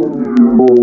Oh.